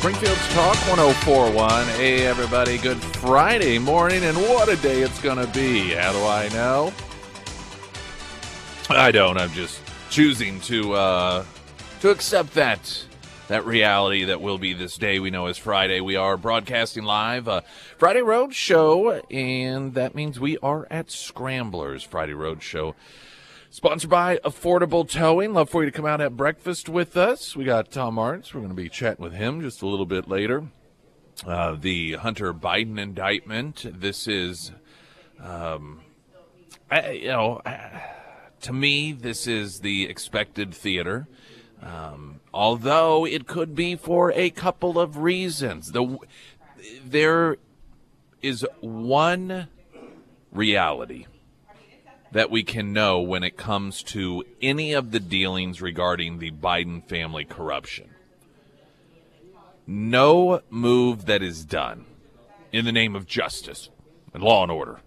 Springfield's Talk 1041. Hey, everybody, good Friday morning, and what a day it's going to be. How do I know? I don't. I'm just choosing to uh, to accept that that reality that will be this day we know as Friday. We are broadcasting live uh, Friday Road Show, and that means we are at Scramblers Friday Road Show. Sponsored by Affordable Towing. Love for you to come out have breakfast with us. We got Tom Martins. We're going to be chatting with him just a little bit later. Uh, the Hunter Biden indictment. This is, um, I, you know, I, to me, this is the expected theater. Um, although it could be for a couple of reasons. The there is one reality that we can know when it comes to any of the dealings regarding the Biden family corruption. No move that is done in the name of justice and law and order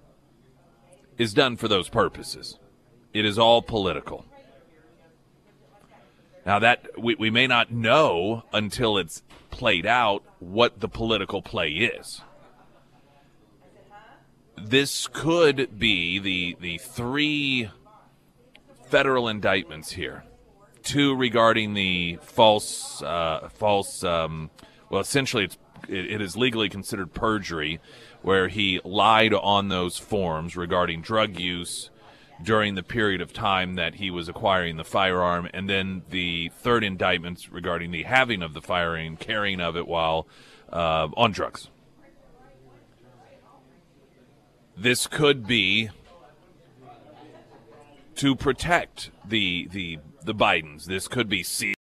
is done for those purposes. It is all political. Now that we, we may not know until it's played out what the political play is this could be the the three federal indictments here. Two regarding the false uh, false um, well essentially it's it, it is legally considered perjury where he lied on those forms regarding drug use during the period of time that he was acquiring the firearm and then the third indictments regarding the having of the firearm carrying of it while uh, on drugs this could be to protect the the the Bidens. This could be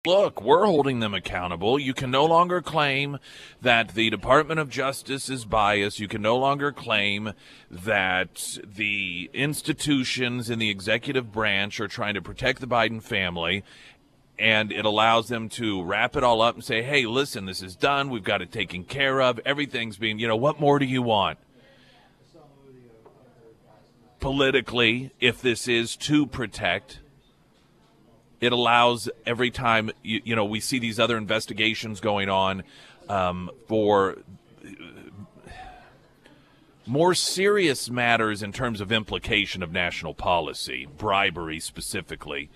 look, we're holding them accountable. You can no longer claim that the Department of Justice is biased. You can no longer claim that the institutions in the executive branch are trying to protect the Biden family. And it allows them to wrap it all up and say, hey, listen, this is done. We've got it taken care of. Everything's being, you know, what more do you want? politically, if this is to protect, it allows every time you, you know we see these other investigations going on um, for more serious matters in terms of implication of national policy, bribery specifically,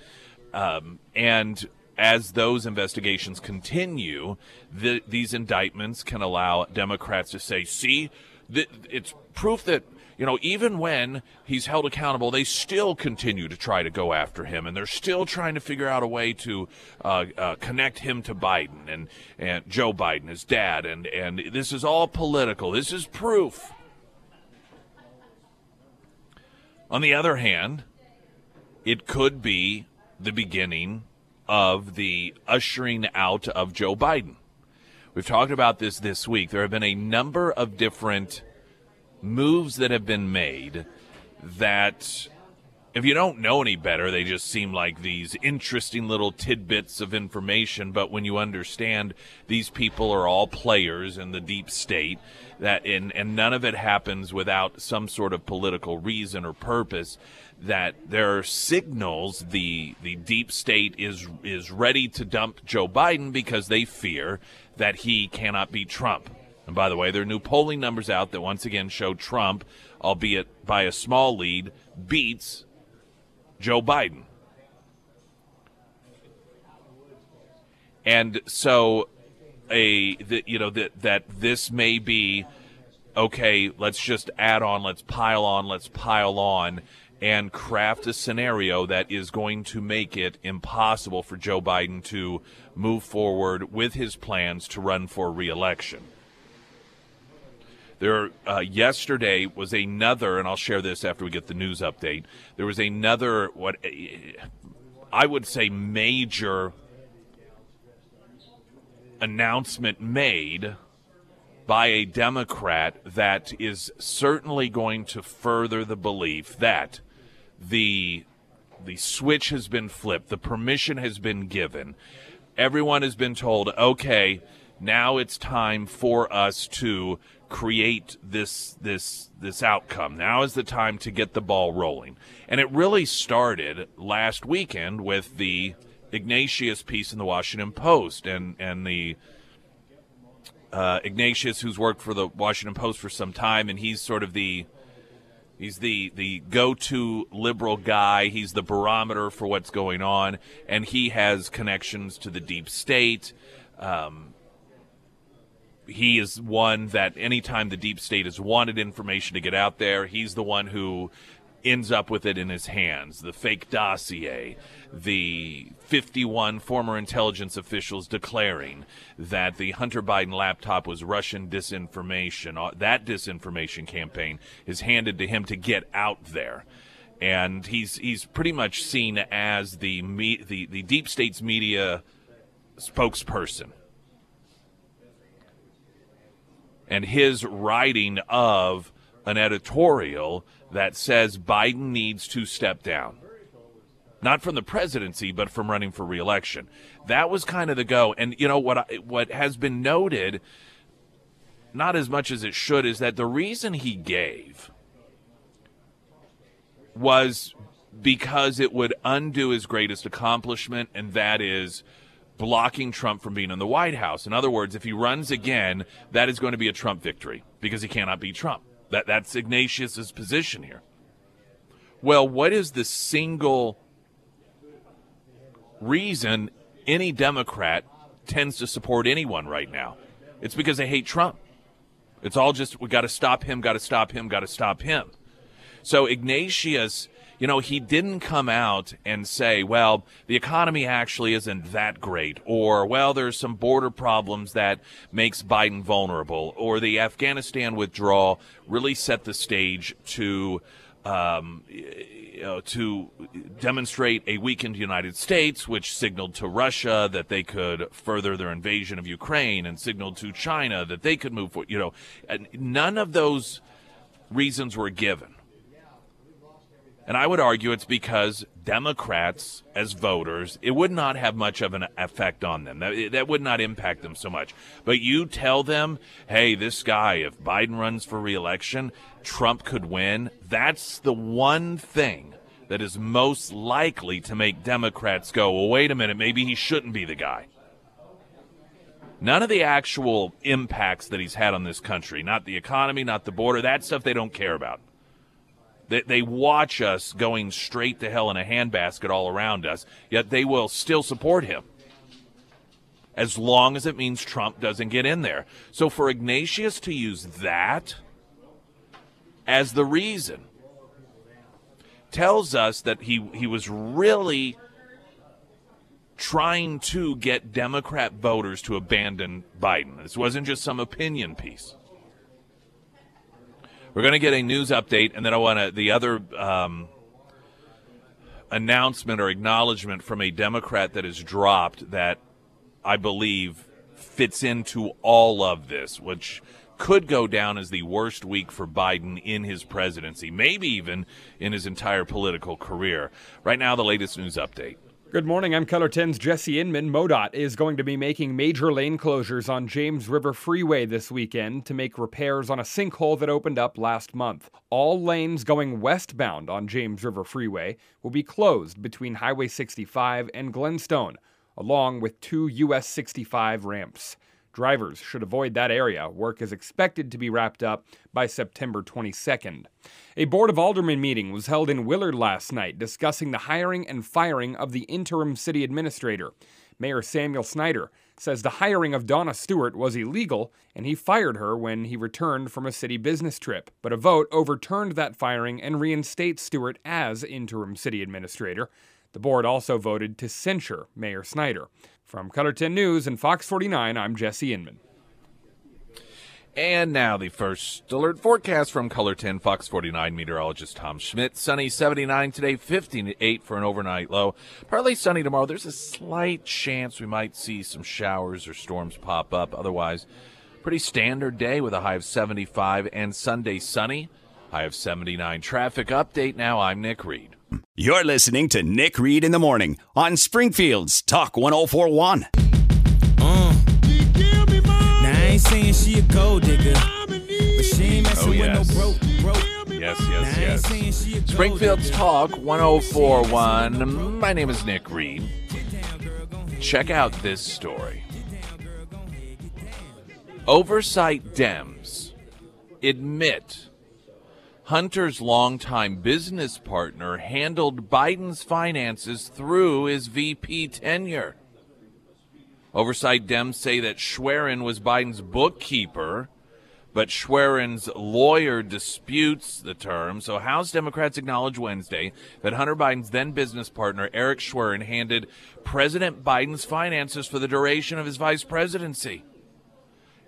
um, and as those investigations continue, the, these indictments can allow Democrats to say, "See, th- it's proof that." You know, even when he's held accountable, they still continue to try to go after him, and they're still trying to figure out a way to uh, uh, connect him to Biden and and Joe Biden, his dad, and and this is all political. This is proof. On the other hand, it could be the beginning of the ushering out of Joe Biden. We've talked about this this week. There have been a number of different moves that have been made that if you don't know any better, they just seem like these interesting little tidbits of information. But when you understand these people are all players in the deep state, that and, and none of it happens without some sort of political reason or purpose, that there are signals the the deep state is is ready to dump Joe Biden because they fear that he cannot beat Trump. And by the way, there are new polling numbers out that once again show Trump, albeit by a small lead, beats Joe Biden. And so a the, you know that that this may be okay, let's just add on, let's pile on, let's pile on and craft a scenario that is going to make it impossible for Joe Biden to move forward with his plans to run for reelection. There, uh, yesterday was another, and I'll share this after we get the news update. There was another, what I would say, major announcement made by a Democrat that is certainly going to further the belief that the the switch has been flipped, the permission has been given. Everyone has been told, okay, now it's time for us to create this this this outcome. Now is the time to get the ball rolling. And it really started last weekend with the Ignatius piece in the Washington Post and and the uh, Ignatius, who's worked for the Washington Post for some time, and he's sort of the he's the the go-to liberal guy. He's the barometer for what's going on, and he has connections to the deep state. Um, he is one that anytime the deep state has wanted information to get out there, he's the one who ends up with it in his hands. The fake dossier, the 51 former intelligence officials declaring that the Hunter Biden laptop was Russian disinformation. Uh, that disinformation campaign is handed to him to get out there. And he's he's pretty much seen as the me, the, the deep state's media spokesperson and his writing of an editorial that says Biden needs to step down. Not from the presidency, but from running for reelection. That was kind of the go. And you know what? I, what has been noted, not as much as it should, is that the reason he gave was because it would undo his greatest accomplishment, and that is blocking Trump from being in the White House. In other words, if he runs again, that is going to be a Trump victory because he cannot beat Trump. That that's Ignatius's position here. Well, what is the single reason any Democrat tends to support anyone right now? It's because they hate Trump. It's all just we got to stop him, got to stop him, got to stop him. So Ignatius you know, he didn't come out and say, well, the economy actually isn't that great, or, well, there's some border problems that makes Biden vulnerable, or the Afghanistan withdrawal really set the stage to. Um, you know, to demonstrate a weakened United States, which signaled to Russia that they could further their invasion of Ukraine, and signaled to China that they could move forward. You know, none of those reasons were given. And I would argue it's because Democrats, as voters, it would not have much of an effect on them. That, that would not impact them so much. But you tell them, hey, this guy, if Biden runs for reelection, Trump could win. That's the one thing that is most likely to make Democrats go, well, wait a minute, maybe he shouldn't be the guy. None of the actual impacts that he's had on this country, not the economy, not the border, that stuff they don't care about. They, they watch us going straight to hell in a handbasket all around us, yet they will still support him as long as it means Trump doesn't get in there. So for Ignatius to use that as the reason tells us that he, he was really trying to get Democrat voters to abandon Biden. This wasn't just some opinion piece. We're going to get a news update, and then I want to the other um, announcement or acknowledgement from a Democrat that has dropped that I believe fits into all of this, which could go down as the worst week for Biden in his presidency, maybe even in his entire political career. Right now, the latest news update. Good morning. I'm KOLR 10's Jesse Inman. MoDOT is going to be making major lane closures on James River Freeway this weekend to make repairs on a sinkhole that opened up last month. All lanes going westbound on James River Freeway will be closed between Highway 65 and Glenstone, along with two US 65 ramps. Drivers should avoid that area. Work is expected to be wrapped up by September 22nd. A Board of Aldermen meeting was held in Willard last night discussing the hiring and firing of the interim city administrator. Mayor Samuel Snyder says the hiring of Donna Stewart was illegal and he fired her when he returned from a city business trip. But a vote overturned that firing and reinstates Stewart as interim city administrator. The board also voted to censure Mayor Snyder. From KOLR 10 News and Fox 49, I'm Jesse Inman. And now the first alert forecast from KOLR 10 Fox 49 meteorologist Tom Schmidt. Sunny 79 today, 58 for an overnight low. Partly sunny tomorrow. There's a slight chance we might see some showers or storms pop up. Otherwise, pretty standard day with a high of 75 and Sunday sunny, high of 79. Traffic update now. I'm Nick Reed. You're listening to Nick Reed in the Morning on Springfield's Talk 1041. Uh. Now I ain't saying she a gold digger, but she ain't messing Oh, yes. with no broke, broke. Yes, Now I yes, ain't yes. saying she a gold Springfield's. Talk 1041. My name is Nick Reed. Check out this story. Oversight Dems admit Hunter's longtime business partner handled Biden's finances through his VP tenure. Oversight Dems say that Schwerin was Biden's bookkeeper, but Schwerin's lawyer disputes the term. So House Democrats acknowledge Wednesday that Hunter Biden's then business partner, Eric Schwerin, handed President Biden's finances for the duration of his vice presidency.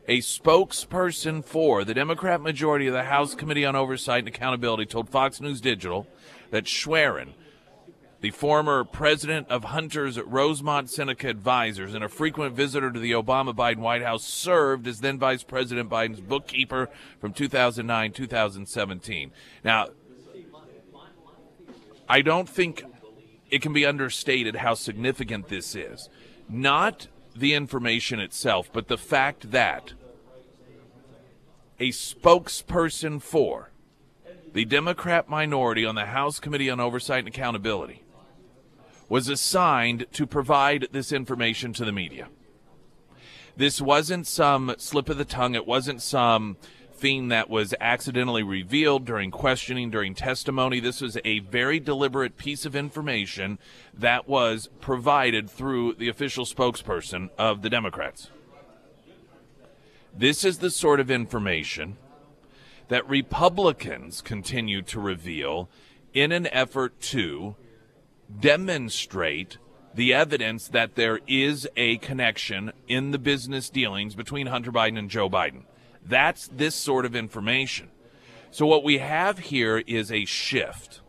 A spokesperson for the Democrat majority of the House Committee on Oversight and Accountability told Fox News Digital that Schwerin, the former president of Hunter's Rosemont Seneca Advisors and a frequent visitor to the Obama Biden White House, served as then Vice President Biden's bookkeeper from 2009 2017. Now, I don't think it can be understated how significant this is. Not the information itself, but the fact that a spokesperson for the Democrat minority on the House Committee on Oversight and Accountability was assigned to provide this information to the media. This wasn't some slip of the tongue, it wasn't some thing that was accidentally revealed during questioning, during testimony. This was a very deliberate piece of information that was provided through the official spokesperson of the Democrats. This is the sort of information that Republicans continue to reveal in an effort to demonstrate the evidence that there is a connection in the business dealings between Hunter Biden and Joe Biden. That's this sort of information. So, what we have here is a shift.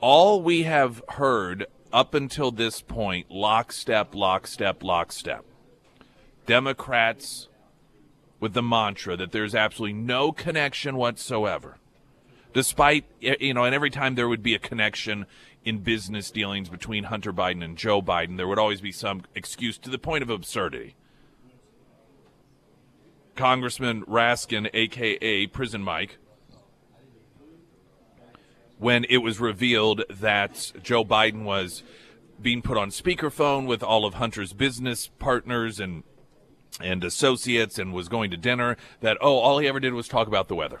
All we have heard up until this point lockstep, lockstep, lockstep. Democrats with the mantra that there's absolutely no connection whatsoever despite you know and every time there would be a connection in business dealings between Hunter Biden and Joe Biden there would always be some excuse to the point of absurdity Congressman Raskin aka Prison Mike when it was revealed that Joe Biden was being put on speakerphone with all of Hunter's business partners and and associates and was going to dinner that oh all he ever did was talk about the weather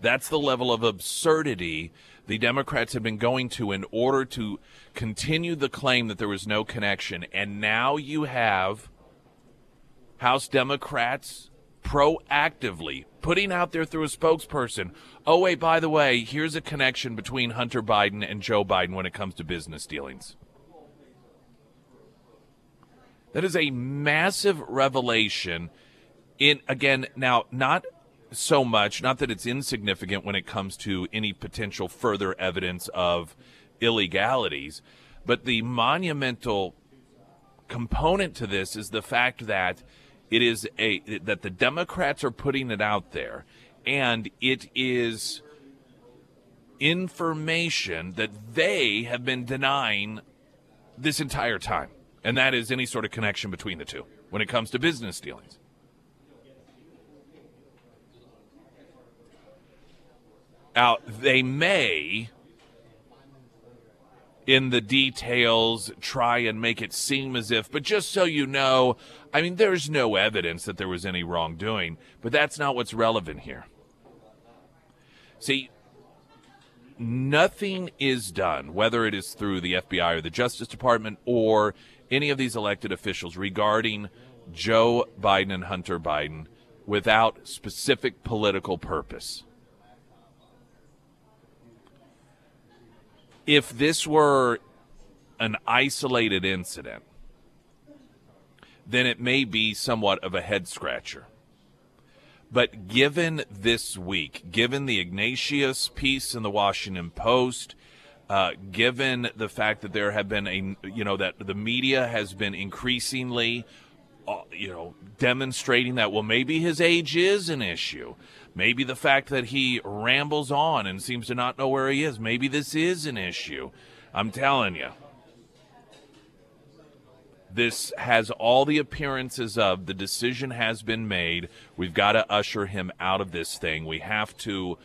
that's the level of absurdity the Democrats have been going to in order to continue the claim that there was no connection. And now you have House Democrats proactively putting out there through a spokesperson oh, wait, by the way, here's a connection between Hunter Biden and Joe Biden when it comes to business dealings. That is a massive revelation. In again, now, not so much, not that it's insignificant when it comes to any potential further evidence of illegalities, but the monumental component to this is the fact that it is a that the Democrats are putting it out there and it is information that they have been denying this entire time. And that is any sort of connection between the two when it comes to business dealings. Now, they may, in the details, try and make it seem as if, but just so you know, I mean, there's no evidence that there was any wrongdoing, but that's not what's relevant here. See, nothing is done, whether it is through the FBI or the Justice Department or any of these elected officials regarding Joe Biden and Hunter Biden without specific political purpose. If this were an isolated incident, then it may be somewhat of a head scratcher. But given this week, given the Ignatius piece in the Washington Post, uh, given the fact that there have been a, you know, that the media has been increasingly, uh, you know, demonstrating that, well, maybe his age is an issue. Maybe the fact that he rambles on and seems to not know where he is. Maybe this is an issue. I'm telling you. This has all the appearances of the decision has been made. We've got to usher him out of this thing. We have to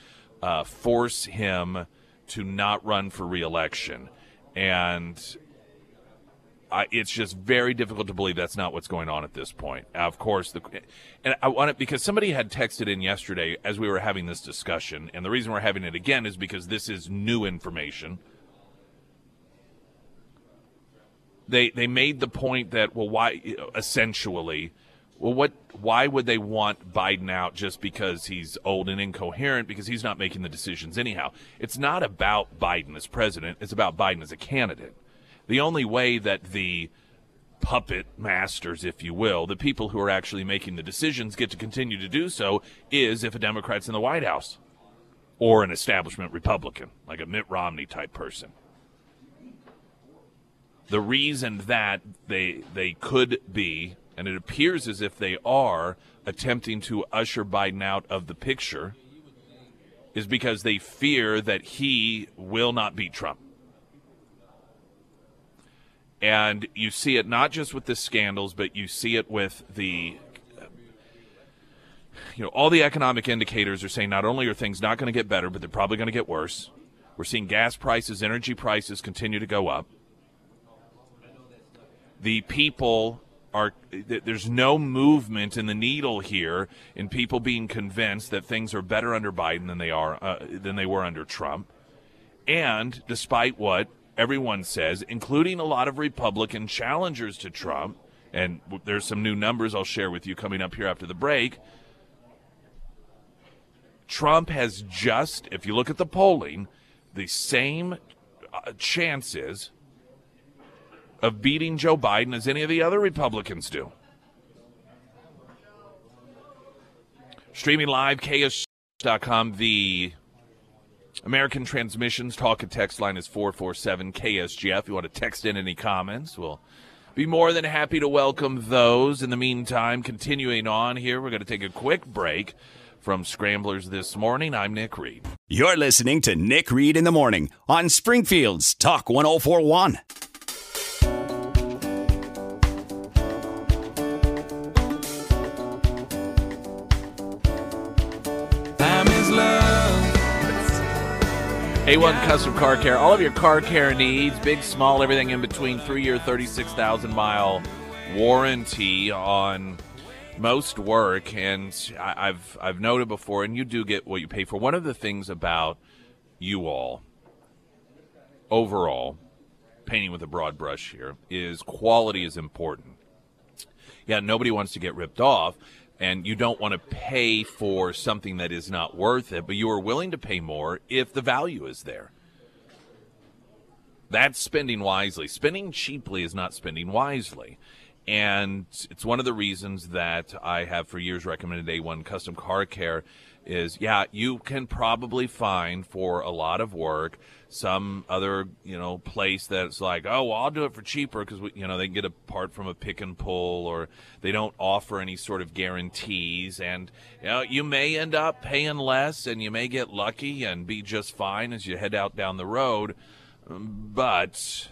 uh, force him to not run for reelection. And I, it's just very difficult to believe that's not what's going on at this point. Of course, the and I want it because somebody had texted in yesterday as we were having this discussion, and the reason we're having it again is because this is new information. They they made the point that well, why essentially, well, what why would they want Biden out just because he's old and incoherent because he's not making the decisions anyhow? It's not about Biden as president; it's about Biden as a candidate the only way that the puppet masters, if you will, the people who are actually making the decisions get to continue to do so is if a Democrat's in the White House or an establishment Republican, like a Mitt Romney type person. The reason that they they could be, and it appears as if they are, attempting to usher Biden out of the picture is because they fear that he will not beat Trump. And you see it not just with the scandals, but you see it with the you know, all the economic indicators are saying not only are things not going to get better, but they're probably going to get worse. We're seeing gas prices, energy prices continue to go up. The people are there's no movement in the needle here in people being convinced that things are better under Biden than they are uh, than they were under Trump. And despite what everyone says, including a lot of Republican challengers to Trump, and there's some new numbers I'll share with you coming up here after the break. Trump has just, if you look at the polling, the same uh, chances of beating Joe Biden as any of the other Republicans do. Streaming live, KS.com, the American Transmissions talk and text line is 447 KSGF. If You want to text in any comments? We'll be more than happy to welcome those. In the meantime, continuing on here, we're going to take a quick break from Scramblers this morning. I'm Nick Reed. You're listening to Nick Reed in the Morning on Springfield's Talk 1041. A1 Custom Car Care. All of your car care needs, big, small, everything in between. Three year, 36,000 mile warranty on most work. And I, have I've noted before, and you do get what you pay for. One of the things about you all, overall, painting with a broad brush here, is quality is important. Yeah, nobody wants to get ripped off and you don't want to pay for something that is not worth it, but you are willing to pay more if the value is there. That's spending wisely. Spending cheaply is not spending wisely. And it's one of the reasons that I have for years recommended A1 Custom Car Care is yeah, you can probably find for a lot of work some other you know place that's like oh well I'll do it for cheaper because you know they can get a part from a pick and pull or they don't offer any sort of guarantees. And you know you may end up paying less and you may get lucky and be just fine as you head out down the road. But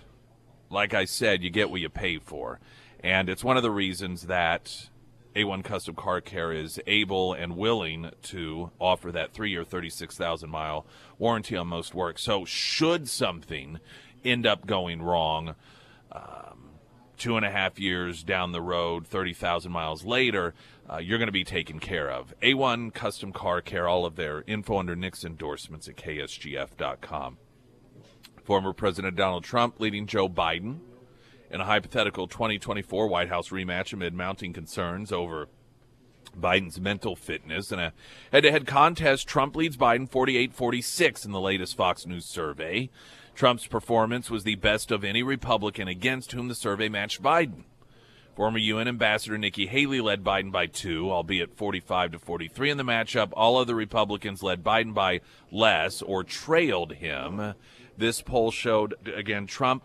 like I said you get what you pay for. And it's one of the reasons that a1 Custom Car Care is able and willing to offer that three year, 36,000 mile warranty on most work. So, should something end up going wrong, um, two and a half years down the road, 30,000 miles later, uh, you're going to be taken care of. A1 Custom Car Care, all of their info under Nick's endorsements at ksgf.com. Former President Donald Trump leading Joe Biden in a hypothetical 2024 White House rematch amid mounting concerns over Biden's mental fitness. In a head to head contest, Trump leads Biden 48 46 in the latest Fox News survey. Trump's performance was the best of any Republican against whom the survey matched Biden. Former UN Ambassador Nikki Haley led Biden by two, albeit 45 to 43 in the matchup. All other Republicans led Biden by less or trailed him. This poll showed, again, Trump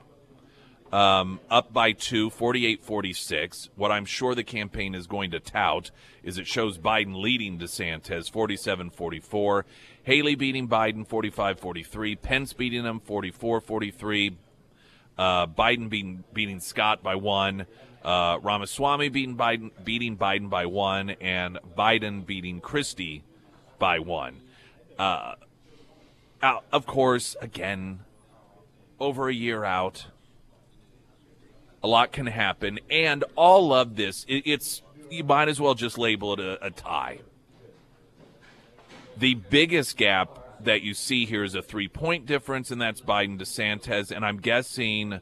um, up by two, 48 46. What I'm sure the campaign is going to tout is it shows Biden leading DeSantis 47 44, Haley beating Biden 45 43, Pence beating him 44 43, uh, Biden beating, beating Scott by one, uh, Ramaswamy beating Biden, beating Biden by one, and Biden beating Christie by one. Uh, of course, again, over a year out a lot can happen, and all of this, it, it's you might as well just label it a, a tie. The biggest gap that you see here is a three point difference, and that's Biden DeSantis, and I'm guessing.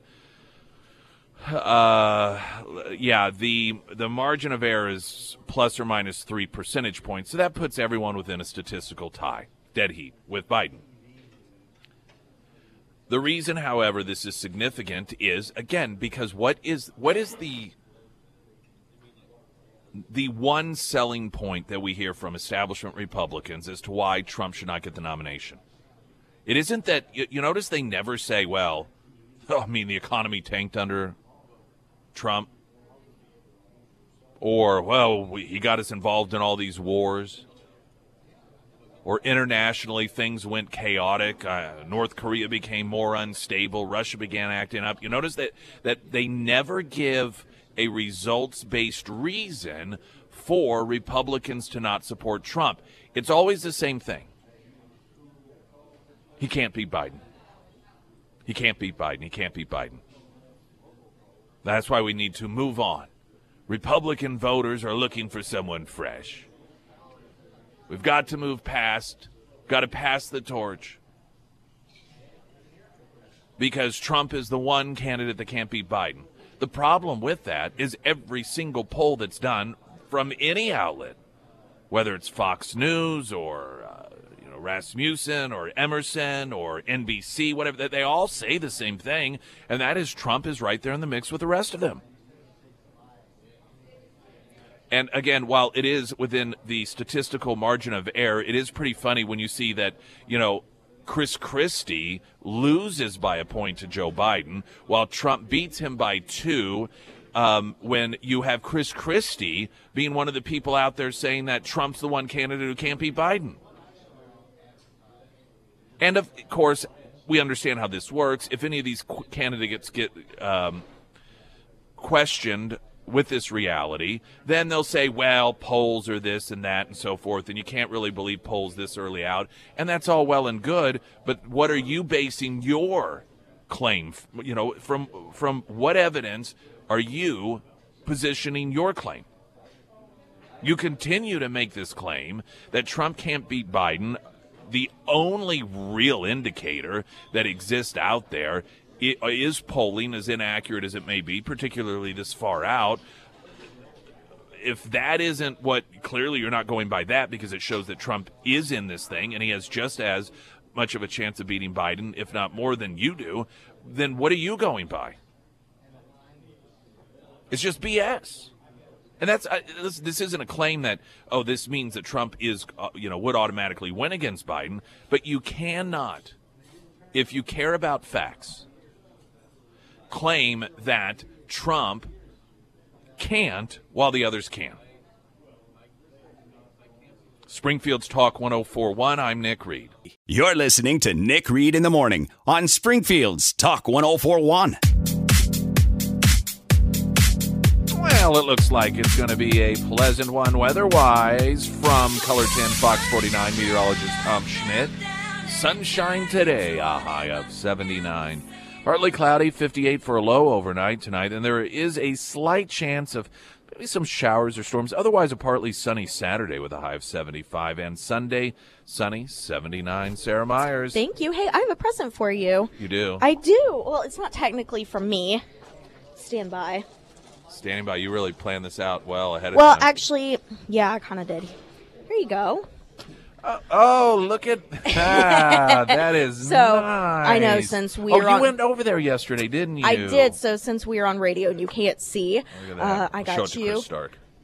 Uh, yeah, the the margin of error is plus or minus three percentage points, so that puts everyone within a statistical tie, dead heat with Biden. The reason, however, this is significant is again because what is what is the the one selling point that we hear from establishment Republicans as to why Trump should not get the nomination. It isn't that you, you notice they never say, "Well, oh, I mean the economy tanked under Trump," or "Well, we, he got us involved in all these wars." Or internationally things went chaotic. Uh, North Korea became more unstable. Russia began acting up. You notice that that they never give a results-based reason for Republicans to not support Trump. It's always the same thing. He can't beat Biden. He can't beat Biden. He can't beat Biden. That's why we need to move on. Republican voters are looking for someone fresh. We've got to move past, got to pass the torch. Because Trump is the one candidate that can't beat Biden. The problem with that is every single poll that's done from any outlet, whether it's Fox News or uh, you know Rasmussen or Emerson or NBC, whatever, they all say the same thing, and that is Trump is right there in the mix with the rest of them. And again, while it is within the statistical margin of error, it is pretty funny when you see that, you know, Chris Christie loses by a point to Joe Biden, while Trump beats him by two. Um, when you have Chris Christie being one of the people out there saying that Trump's the one candidate who can't beat Biden. And of course, we understand how this works. If any of these candidates get um, questioned with this reality, then they'll say, well, polls are this and that and so forth, and you can't really believe polls this early out. And that's all well and good, but what are you basing your claim, you know, from from what evidence are you positioning your claim? You continue to make this claim that Trump can't beat Biden. The only real indicator that exists out there is polling as inaccurate as it may be, particularly this far out. If that isn't what clearly you're not going by that because it shows that Trump is in this thing and he has just as much of a chance of beating Biden, if not more than you do, then what are you going by? It's just BS. And that's uh, this, this, isn't a claim that oh this means that Trump is uh, you know would automatically win against Biden, but you cannot if you care about facts claim that Trump can't while the others can. Springfield's Talk 1041. I'm Nick Reed. You're listening to Nick Reed in the Morning on Springfield's Talk 1041. Well, it looks like it's going to be a pleasant one weather wise from KOLR 10 Fox 49 meteorologist Tom Schmidt. Sunshine today, a high of 79. Partly cloudy, 58 for a low overnight tonight, and there is a slight chance of maybe some showers or storms. Otherwise, a partly sunny Saturday with a high of 75, and Sunday, sunny, 79. Sarah Myers. Thank you. Hey, I have a present for you. You do? I do. Well, it's not technically from me. Stand by. Standing by. You really planned this out well ahead of well, time. Well, actually, yeah, I kind of did. Here you go. Uh, oh, look at ah, that is so. Nice. I know since we oh, you on, went over there yesterday, didn't you? I did. So since we are on radio and you can't see, uh, I got Show it to you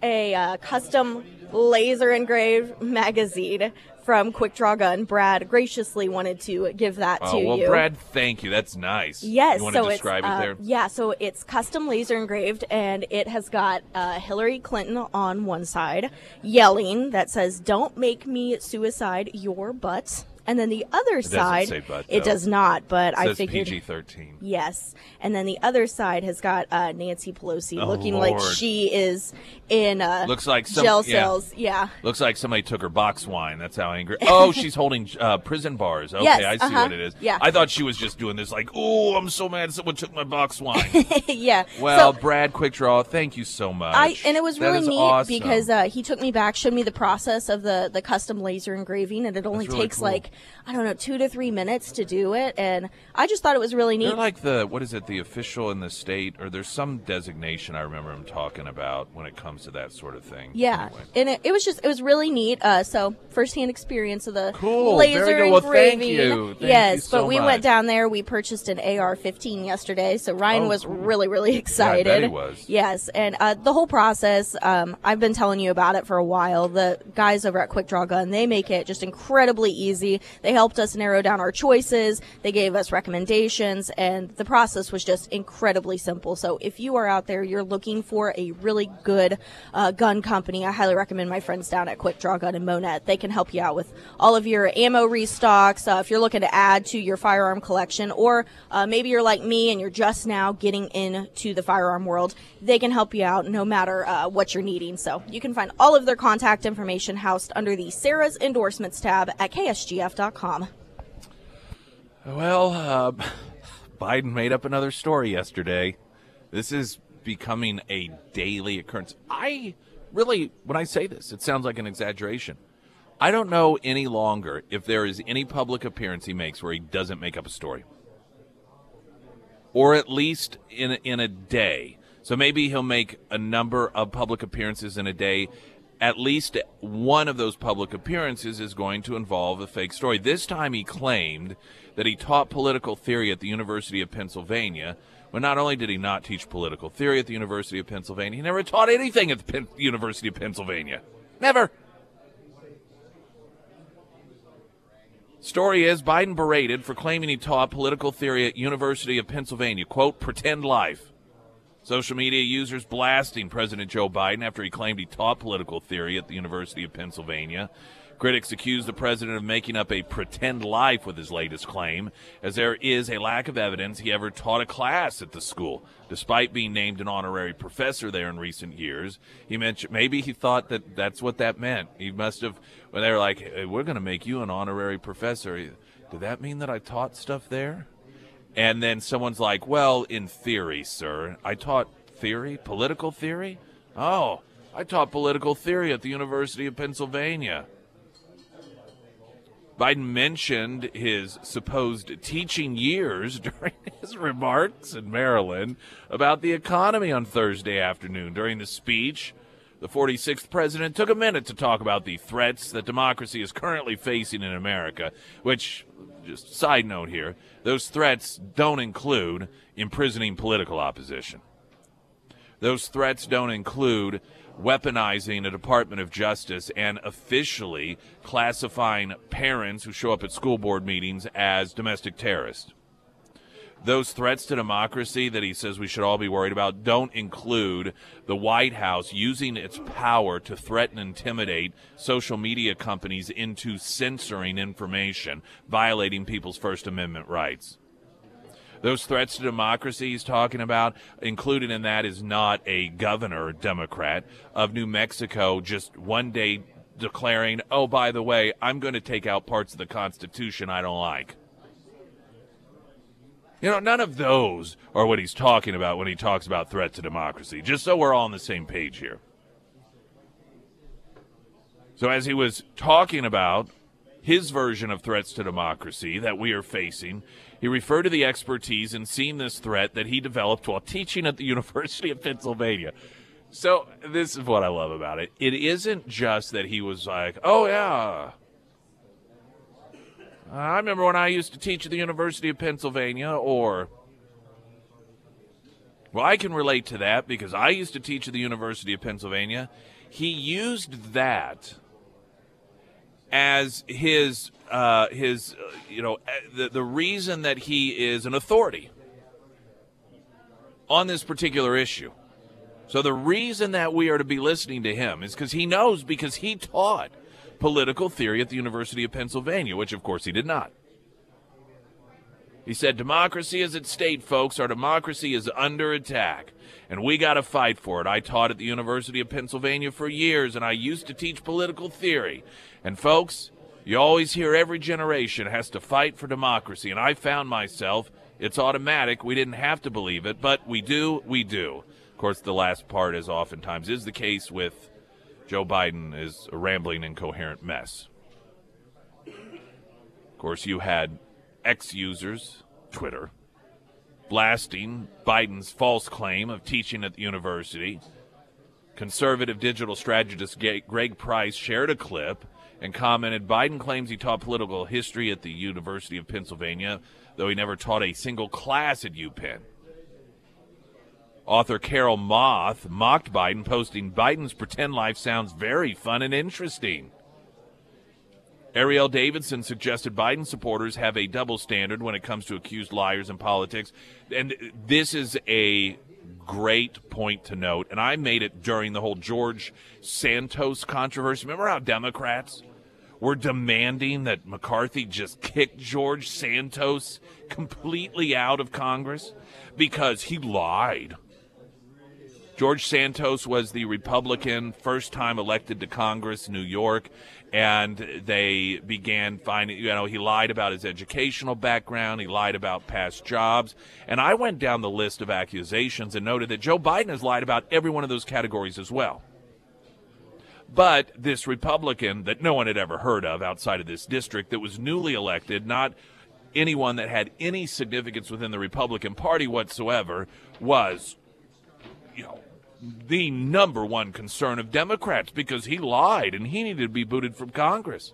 a uh, custom laser engraved magazine from Quick Draw Gun. Brad graciously wanted to give that Oh to well, you. Brad, thank you. That's nice. Yes, You want so to describe it's it uh, yeah, so it's custom laser engraved, and it has got uh, Hillary Clinton on one side yelling that says "Don't make me suicide your butt," and then the other doesn't side butt, it does not. But It I figured PG thirteen. yes, and then the other side has got uh, Nancy Pelosi Oh, looking like she is in uh, Looks like some- jail cells. Yeah. Looks like somebody took her box wine. That's how angry. Oh, she's holding uh, prison bars. Okay, Yes, I see uh-huh. what it is. Yeah. I thought she was just doing this like, oh, I'm so mad someone took my box wine. yeah. well, So- Brad Quickdraw, thank you so much. I and it was really neat awesome. because uh, he took me back, showed me the process of the the custom laser engraving, and it only really takes cool. like I don't know two to three minutes to do it, and I just thought it was really neat. They're like the what is it? The official in the state, or there's some designation I remember him talking about when it comes to that sort of thing. yeah, Anyway. and it, it was just it was really neat. Uh, so firsthand experience of the Cool. laser Very good. Well, thank you. Thank yes, you so but we much. went down there. We purchased an AR-15 yesterday, so Ryan Oh, was cool. really really excited. bet he was. Yes, and uh, the whole process, um, I've been telling you about it for a while. The guys over at Quick Draw Gun, they make it just incredibly easy. They helped us narrow down our choices. They gave us recommendations, and the process was just incredibly simple. So if you are out there, you're looking for a really good uh, gun company, I highly recommend my friends down at Quick Draw Gun and Monet. They can help you out with all of your ammo restocks. Uh, if you're looking to add to your firearm collection, or uh, maybe you're like me and you're just now getting into the firearm world, they can help you out no matter uh, what you're needing. So you can find all of their contact information housed under the Sarah's Endorsements tab at Well, uh, Biden made up another story yesterday. This is becoming a daily occurrence. I really, when I say this, it sounds like an exaggeration. I don't know any longer if there is any public appearance he makes where he doesn't make up a story, or at least in in a day. So maybe he'll make a number of public appearances in a day. At least one of those public appearances is going to involve a fake story. This time he claimed that he taught political theory at the University of Pennsylvania. When not only did he not teach political theory at the University of Pennsylvania, he never taught anything at the Pen- University of Pennsylvania. Never. Story is Biden berated for claiming he taught political theory at University of Pennsylvania. Quote, pretend life. Social media users blasting President Joe Biden after he claimed he taught political theory at the University of Pennsylvania. Critics accuse the president of making up a pretend life with his latest claim, as there is a lack of evidence he ever taught a class at the school, despite being named an honorary professor there in recent years. He mentioned maybe he thought that that's what that meant. He must have when they were like, hey, "We're going to make you an honorary professor." Did that mean that I taught stuff there? And then someone's like, well, in theory, sir. I taught theory, political theory? Oh, I taught political theory at the University of Pennsylvania. Biden mentioned his supposed teaching years during his remarks in Maryland about the economy on Thursday afternoon. During the speech, the 46th president took a minute to talk about the threats that democracy is currently facing in America, which, just side note here, those threats don't include imprisoning political opposition. Those threats don't include weaponizing a Department of Justice and officially classifying parents who show up at school board meetings as domestic terrorists. Those threats to democracy that he says we should all be worried about don't include the White House using its power to threaten and intimidate social media companies into censoring information, violating people's First Amendment rights those threats to democracy he's talking about, included in that is not a governor Democrat of New Mexico just one day declaring, oh, by the way, I'm going to take out parts of the Constitution I don't like. You know, none of those are what he's talking about when he talks about threat to democracy, just so we're all on the same page here. So, as he was talking about his version of threats to democracy that we are facing, he referred to the expertise in seeing this threat that he developed while teaching at the University of Pennsylvania. So, this is what I love about it. It isn't just that he was like, oh, yeah. I remember when I used to teach at the University of Pennsylvania, or, well, I can relate to that because I used to teach at the University of Pennsylvania. He used that as his uh, his uh, you know uh, the the reason that he is an authority on this particular issue. So the reason that we are to be listening to him is because he knows because he taught political theory at the University of Pennsylvania, which of course he did not. He said, Democracy is at stake, folks. Our democracy is under attack, and we got to fight for it. I taught at the University of Pennsylvania for years, and I used to teach political theory. And, folks, you always hear every generation has to fight for democracy, and I found myself, it's automatic. We didn't have to believe it, but we do, we do. Of course, the last part, as oftentimes is the case with Joe Biden, is a rambling, incoherent mess. Of course, you had X users, Twitter, blasting Biden's false claim of teaching at the university. Conservative digital strategist Greg Price shared a clip and commented Biden claims he taught political history at the University of Pennsylvania, though he never taught a single class at UPenn. Author Carol Roth mocked Biden, posting Biden's pretend life sounds very fun and interesting. Ariel Davidson suggested Biden supporters have a double standard when it comes to accused liars in politics. And this is a great point to note. And I made it during the whole George Santos controversy. Remember how Democrats were demanding that McCarthy just kick George Santos completely out of Congress because he lied George Santos was the Republican first time elected to Congress, New York, and they began finding, you know, he lied about his educational background, he lied about past jobs. And I went down the list of accusations and noted that Joe Biden has lied about every one of those categories as well. But this Republican that no one had ever heard of outside of this district that was newly elected, not anyone that had any significance within the Republican Party whatsoever, was, you know, the number one concern of Democrats because he lied and he needed to be booted from Congress.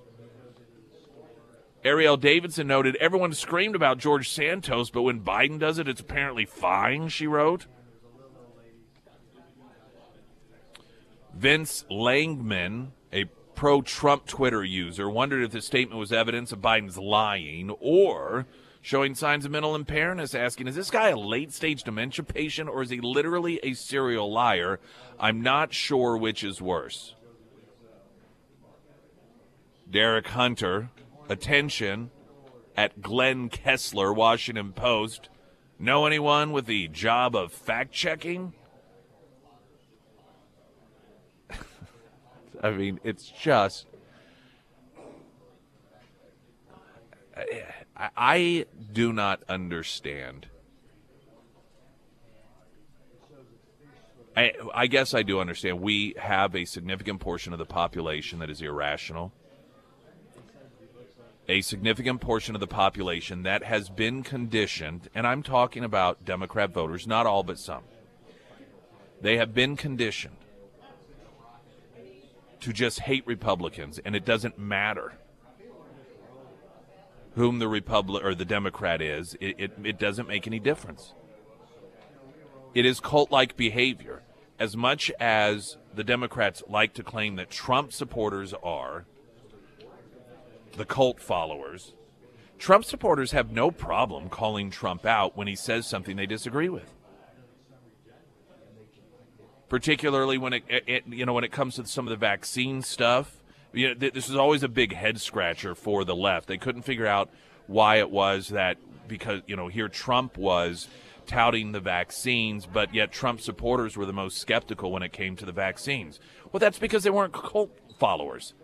Ariel Davidson noted everyone screamed about George Santos, but when Biden does it, it's apparently fine, she wrote. Vince Langman, a pro Trump Twitter user, wondered if the statement was evidence of Biden's lying or showing signs of mental impairment, asking, is this guy a late stage dementia patient or is he literally a serial liar? I'm not sure which is worse. Derek Hunter, attention at Glenn Kessler, Washington Post. Know anyone with the job of fact checking? I mean, it's just I do not understand. I, I guess I do understand. We have a significant portion of the population that is irrational. A significant portion of the population that has been conditioned, and I'm talking about Democrat voters, not all but some. They have been conditioned to just hate Republicans, and it doesn't matter whom the Republic or the Democrat is, it, it, it doesn't make any difference. It is cult like behavior. As much as the Democrats like to claim that Trump supporters are the cult followers, Trump supporters have no problem calling Trump out when he says something they disagree with. Particularly when it, it you know when it comes to some of the vaccine stuff you know, th- this was always a big head scratcher for the left. They couldn't figure out why it was that because you know here Trump was touting the vaccines, but yet Trump supporters were the most skeptical when it came to the vaccines. Well, that's because they weren't cult followers.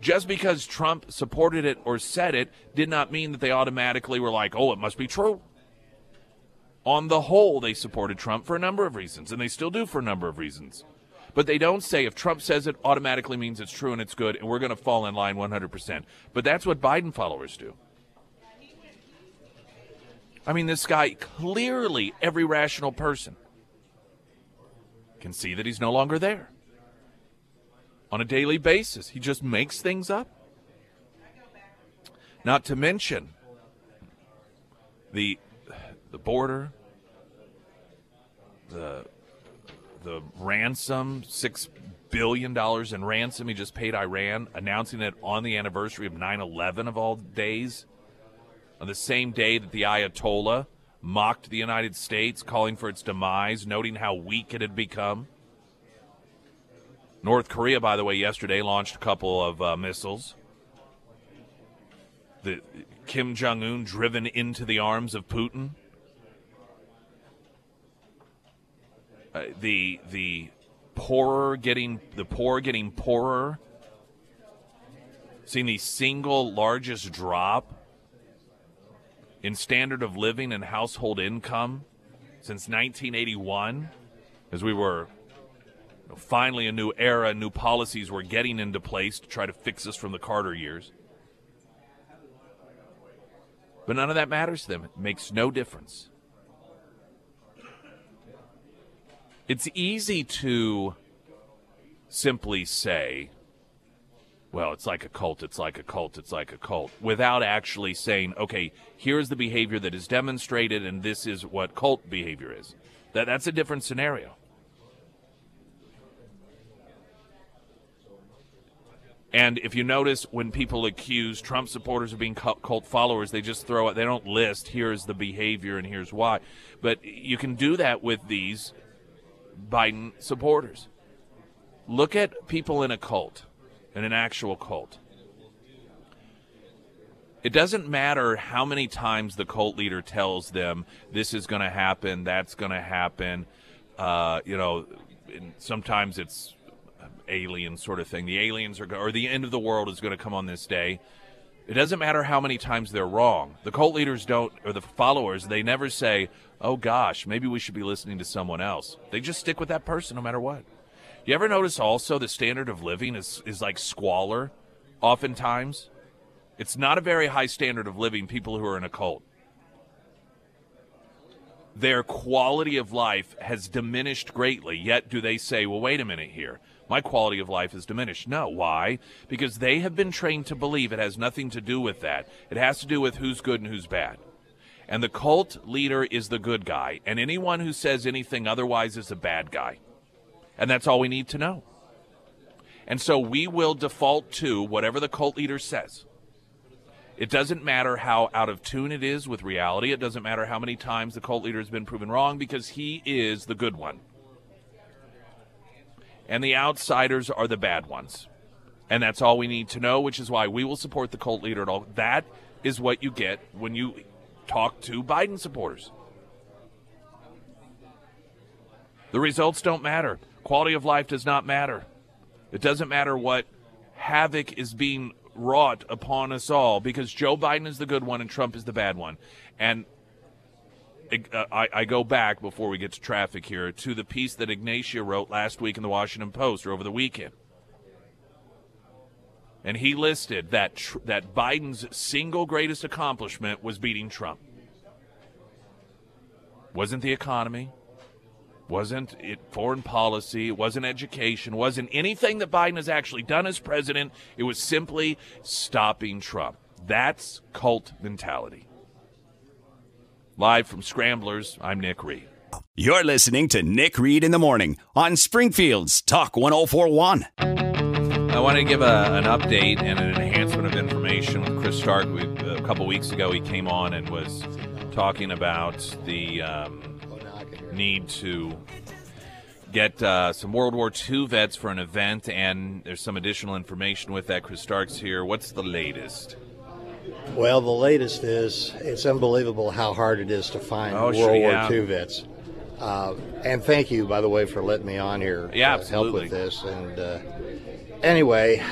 Just because Trump supported it or said it did not mean that they automatically were like, oh, it must be true. On the whole, they supported Trump for a number of reasons, and they still do for a number of reasons. But they don't say if Trump says it, automatically means it's true and it's good, and we're going to fall in line 100%. But that's what Biden followers do. I mean, this guy, clearly, every rational person can see that he's no longer there. On a daily basis, he just makes things up. Not to mention the the border, the the ransom, six billion dollars in ransom he just paid Iran, announcing it on the anniversary of 9/11 of all days, on the same day that the Ayatollah mocked the United States, calling for its demise, noting how weak it had become. North Korea, by the way, yesterday launched a couple of uh, missiles. The Kim Jong Un driven into the arms of Putin. Uh, the the poorer getting the poor getting poorer. Seeing the single largest drop in standard of living and household income since 1981, as we were you know, finally a new era, new policies were getting into place to try to fix us from the Carter years. But none of that matters to them. It makes no difference. It's easy to simply say, well, it's like a cult, it's like a cult, it's like a cult, without actually saying, okay, here's the behavior that is demonstrated, and this is what cult behavior is. That, that's a different scenario. And if you notice, when people accuse Trump supporters of being cult followers, they just throw it. They don't list here's the behavior and here's why. But you can do that with these Biden supporters. Look at people in a cult, in an actual cult. It doesn't matter how many times the cult leader tells them this is going to happen, that's going to happen. Uh, you know, sometimes it's alien sort of thing. The aliens are, or the end of the world is going to come on this day. It doesn't matter how many times they're wrong. The cult leaders don't, or the followers, they never say, oh gosh, maybe we should be listening to someone else. They just stick with that person no matter what. You ever notice also the standard of living is, is like squalor oftentimes? It's not a very high standard of living, people who are in a cult. Their quality of life has diminished greatly, yet do they say, well, wait a minute here my quality of life is diminished. No. Why? Because they have been trained to believe it has nothing to do with that. It has to do with who's good and who's bad. And the cult leader is the good guy, and anyone who says anything otherwise is a bad guy. And that's all we need to know. And so we will default to whatever the cult leader says. It doesn't matter how out of tune it is with reality. It doesn't matter how many times the cult leader has been proven wrong because he is the good one and the outsiders are the bad ones. And that's all we need to know, which is why we will support the cult leader at all. That is what you get when you talk to Biden supporters. The results don't matter. Quality of life does not matter. It doesn't matter what havoc is being wrought upon us all because Joe Biden is the good one and Trump is the bad one. And Uh, I, I, go back before we get to traffic here to the piece that Ignatius wrote last week in the Washington Post or over the weekend. And he listed that tr- that Biden's single greatest accomplishment was beating Trump. Wasn't the economy, wasn't it foreign policy, wasn't education, wasn't anything that Biden has actually done as president. It was simply stopping Trump. That's cult mentality. Live from Scramblers, I'm Nick Reed. You're listening to Nick Reed in the Morning on Springfield's Talk 1041. I want to give a, an update and an enhancement of information with Chris Stark. We, a couple weeks ago, he came on and was talking about the um, need to get uh, some World War II vets for an event, and there's some additional information with that. Chris Stark's here. What's the latest? Well, the latest is it's unbelievable how hard it is to find oh, World sure, yeah. War II vets. Uh, and thank you, by the way, for letting me on here yeah, to help with this. And uh, anyway,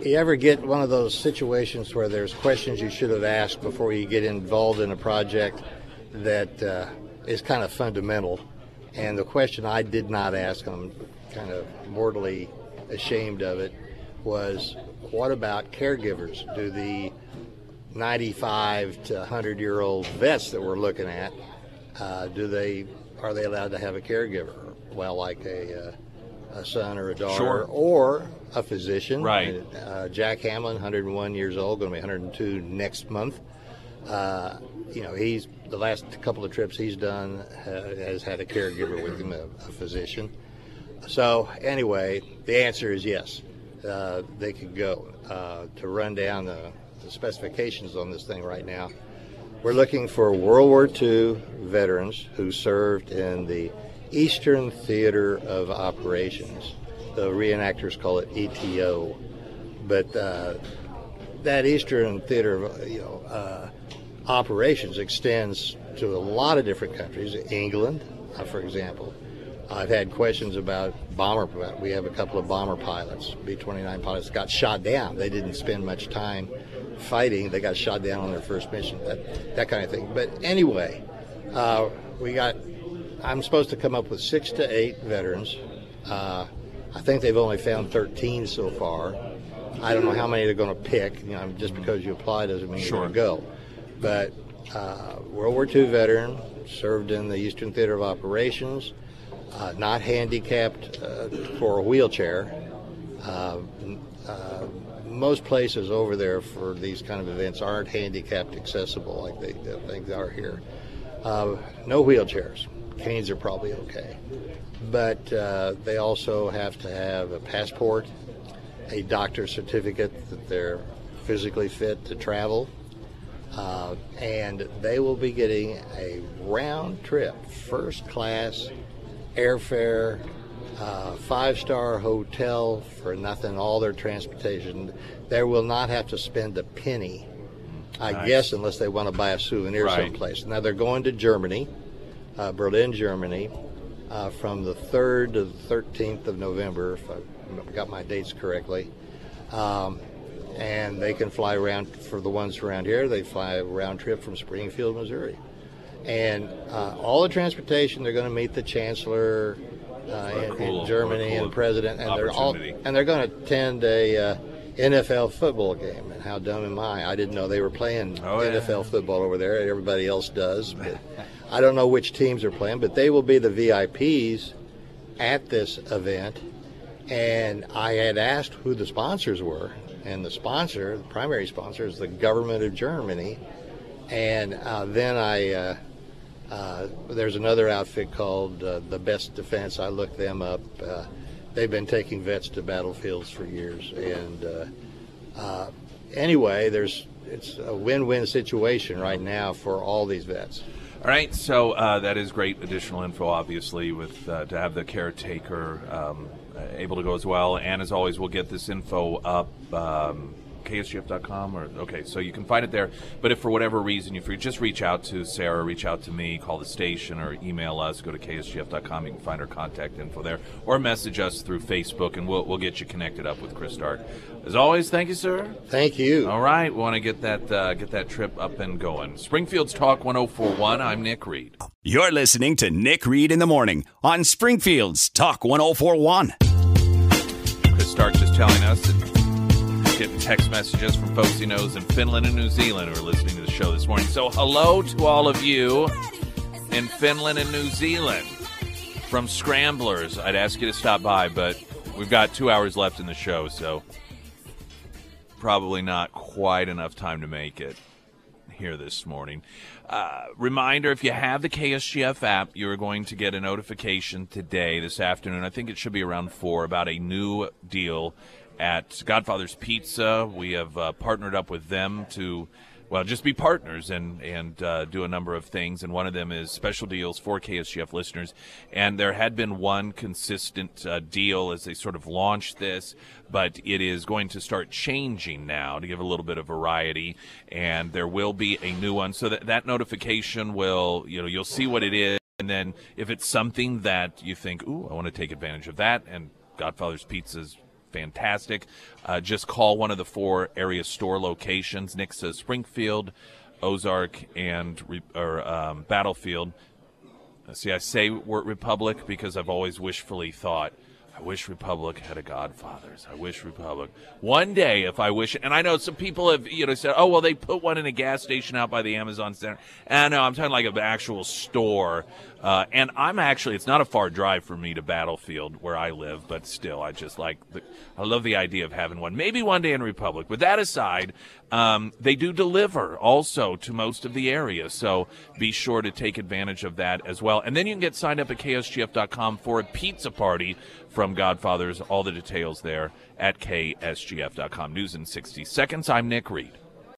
you ever get one of those situations where there's questions you should have asked before you get involved in a project that uh, is kind of fundamental? And the question I did not ask, I'm kind of mortally ashamed of it, was what about caregivers? Do the 95 to 100 year old vets that we're looking at, uh, do they are they allowed to have a caregiver? Well, like a, uh, a son or a daughter, sure. or a physician. Right. Uh, Jack Hamlin, 101 years old, going to be 102 next month. Uh, you know, he's the last couple of trips he's done has had a caregiver with him, a, a physician. So anyway, the answer is yes. Uh, they could go. Uh, to run down the, the specifications on this thing right now, we're looking for World War II veterans who served in the Eastern Theater of Operations. The reenactors call it ETO, but uh, that Eastern Theater of you know uh, operations extends to a lot of different countries. England, uh, for example. I've had questions about bomber. We have a couple of bomber pilots, B-29 pilots, got shot down. They didn't spend much time fighting. They got shot down on their first mission. That that kind of thing. But anyway, uh, we got. I'm supposed to come up with six to eight veterans. Uh, I think they've only found 13 so far. I don't know how many they're going to pick. You know, just because you apply doesn't mean Sure. you're going to go. But uh, World War II veteran, served in the Eastern Theater of Operations, uh, not handicapped uh, for a wheelchair. Uh, uh, most places over there for these kind of events aren't handicapped accessible like they, they think they are here. Uh, no wheelchairs. Canes are probably okay. But uh, they also have to have a passport, a doctor's certificate that they're physically fit to travel, and they will be getting a round trip, first class airfare, uh, five star hotel for nothing, all their transportation. They will not have to spend a penny, I guess, unless they want to buy a souvenir Right. someplace. Now they're going to Germany, uh, Berlin, Germany, uh, from the 3rd to the 13th of November, if I got my dates correctly. Um, and they can fly around for the ones around here. They fly a round trip from Springfield, Missouri, and uh, all the transportation. They're going to meet the chancellor uh, in, cool- in Germany cool and president, and they're all and they're going to attend a uh, NFL football game. And how dumb am I? I didn't know they were playing Oh, yeah. NFL football over there. Everybody else does, but I don't know which teams are playing. But they will be the VIPs at this event. And I had asked who the sponsors were, and the sponsor, the primary sponsor, is the government of Germany. And uh, then I, uh, there's another outfit called uh, the Best Defense. I looked them up. Uh, they've been taking vets to battlefields for years, and uh, uh, anyway, there's it's a win-win situation right now for all these vets. All right, so uh, that is great additional info, obviously, with to have the caretaker um, able to go as well. And as always, we'll get this info up. Um, KSGF.com or okay, so you can find it there. But if for whatever reason you forget, just reach out to Sarah, reach out to me, call the station, or email us. Go to KSGF.com. You can find our contact info there, or message us through Facebook, and we'll we'll get you connected up with Chris Stark. As always, thank you, sir. Thank you. All right, we want to get that uh, get that trip up and going. Springfield's Talk 1041. I'm Nick Reed. You're listening to Nick Reed in the Morning on Springfield's Talk 1041. Chris Stark just telling us that he's getting text messages from folks he knows in Finland and New Zealand who are listening to the show this morning. So hello to all of you in Finland and New Zealand from Scramblers. I'd ask you to stop by, but we've got two hours left in the show, so probably not quite enough time to make it here this morning. Uh, reminder if you have the KSGF app, you're going to get a notification today, this afternoon. I think it should be around 4 about a new deal at Godfather's Pizza. We have uh, partnered up with them to. Well, just be partners and and uh, do a number of things, and one of them is special deals for KSGF listeners. And there had been one consistent uh, deal as they sort of launched this, but it is going to start changing now to give a little bit of variety, and there will be a new one. So that that notification will, you know, you'll see what it is, and then if it's something that you think, ooh, I want to take advantage of that, and Godfather's Pizza's fantastic. Uh, just call one of the four area store locations. Nick says Springfield, Ozark, and or um, Battlefield. Uh, See, I say Republic because I've always wishfully thought, I wish Republic had a Godfather's. I wish Republic. One day, if I wish, and I know some people have, you know, said, oh, well, they put one in a gas station out by the Amazon Center. And no, I'm talking like an actual store. Uh, and I'm actually, it's not a far drive for me to Battlefield where I live, but still, I just like, the, I love the idea of having one. Maybe one day in Republic. With that aside, um, they do deliver also to most of the area. So be sure to take advantage of that as well. And then you can get signed up at ksgf.com for a pizza party from Godfathers. All the details there at ksgf.com. News in 60 seconds. I'm Nick Reed.